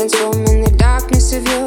transform in the darkness of your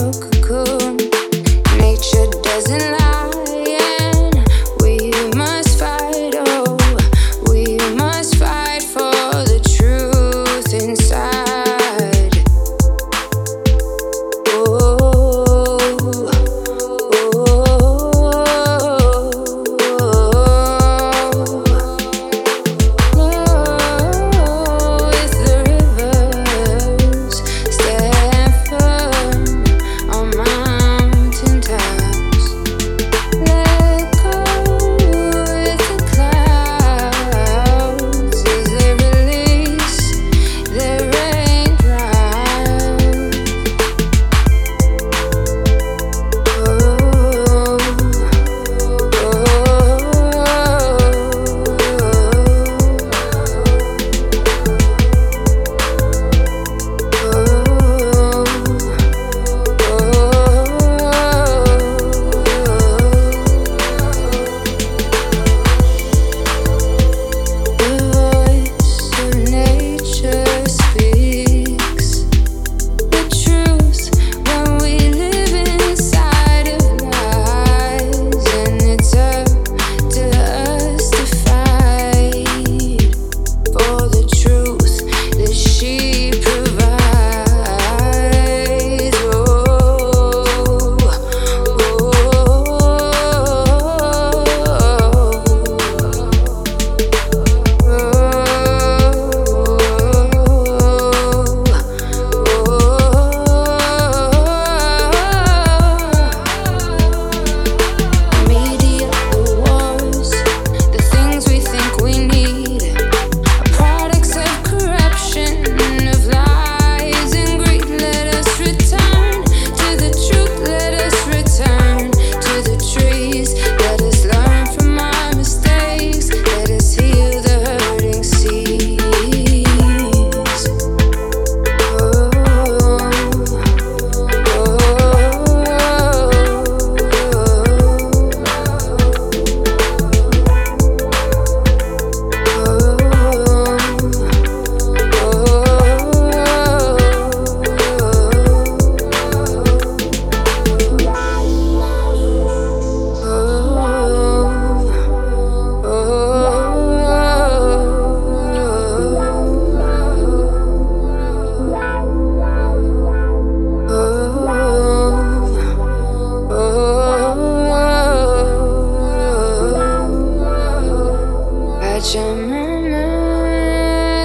Pachamama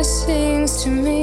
sings to me.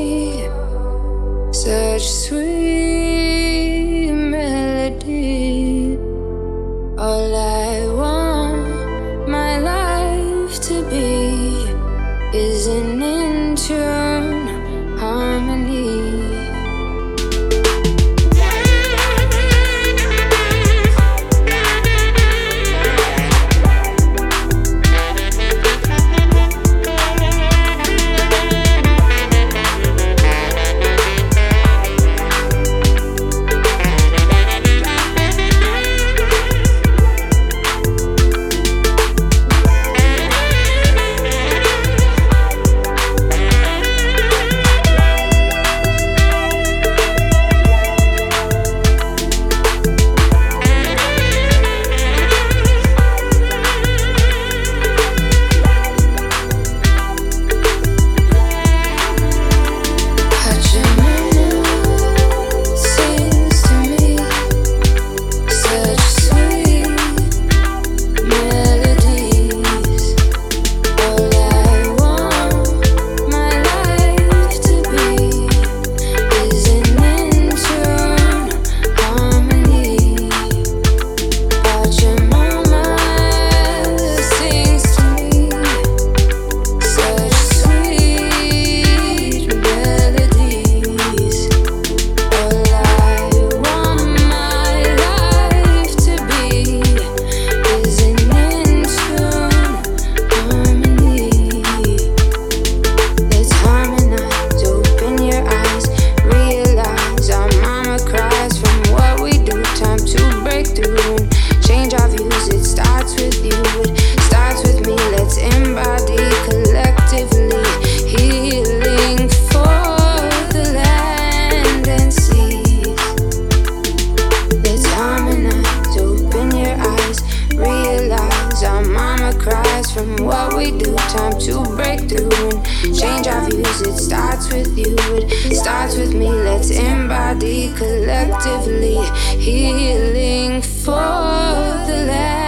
we do. Time to break through and change our views. It starts with you, it starts with me. Let's embody collectively healing for the land.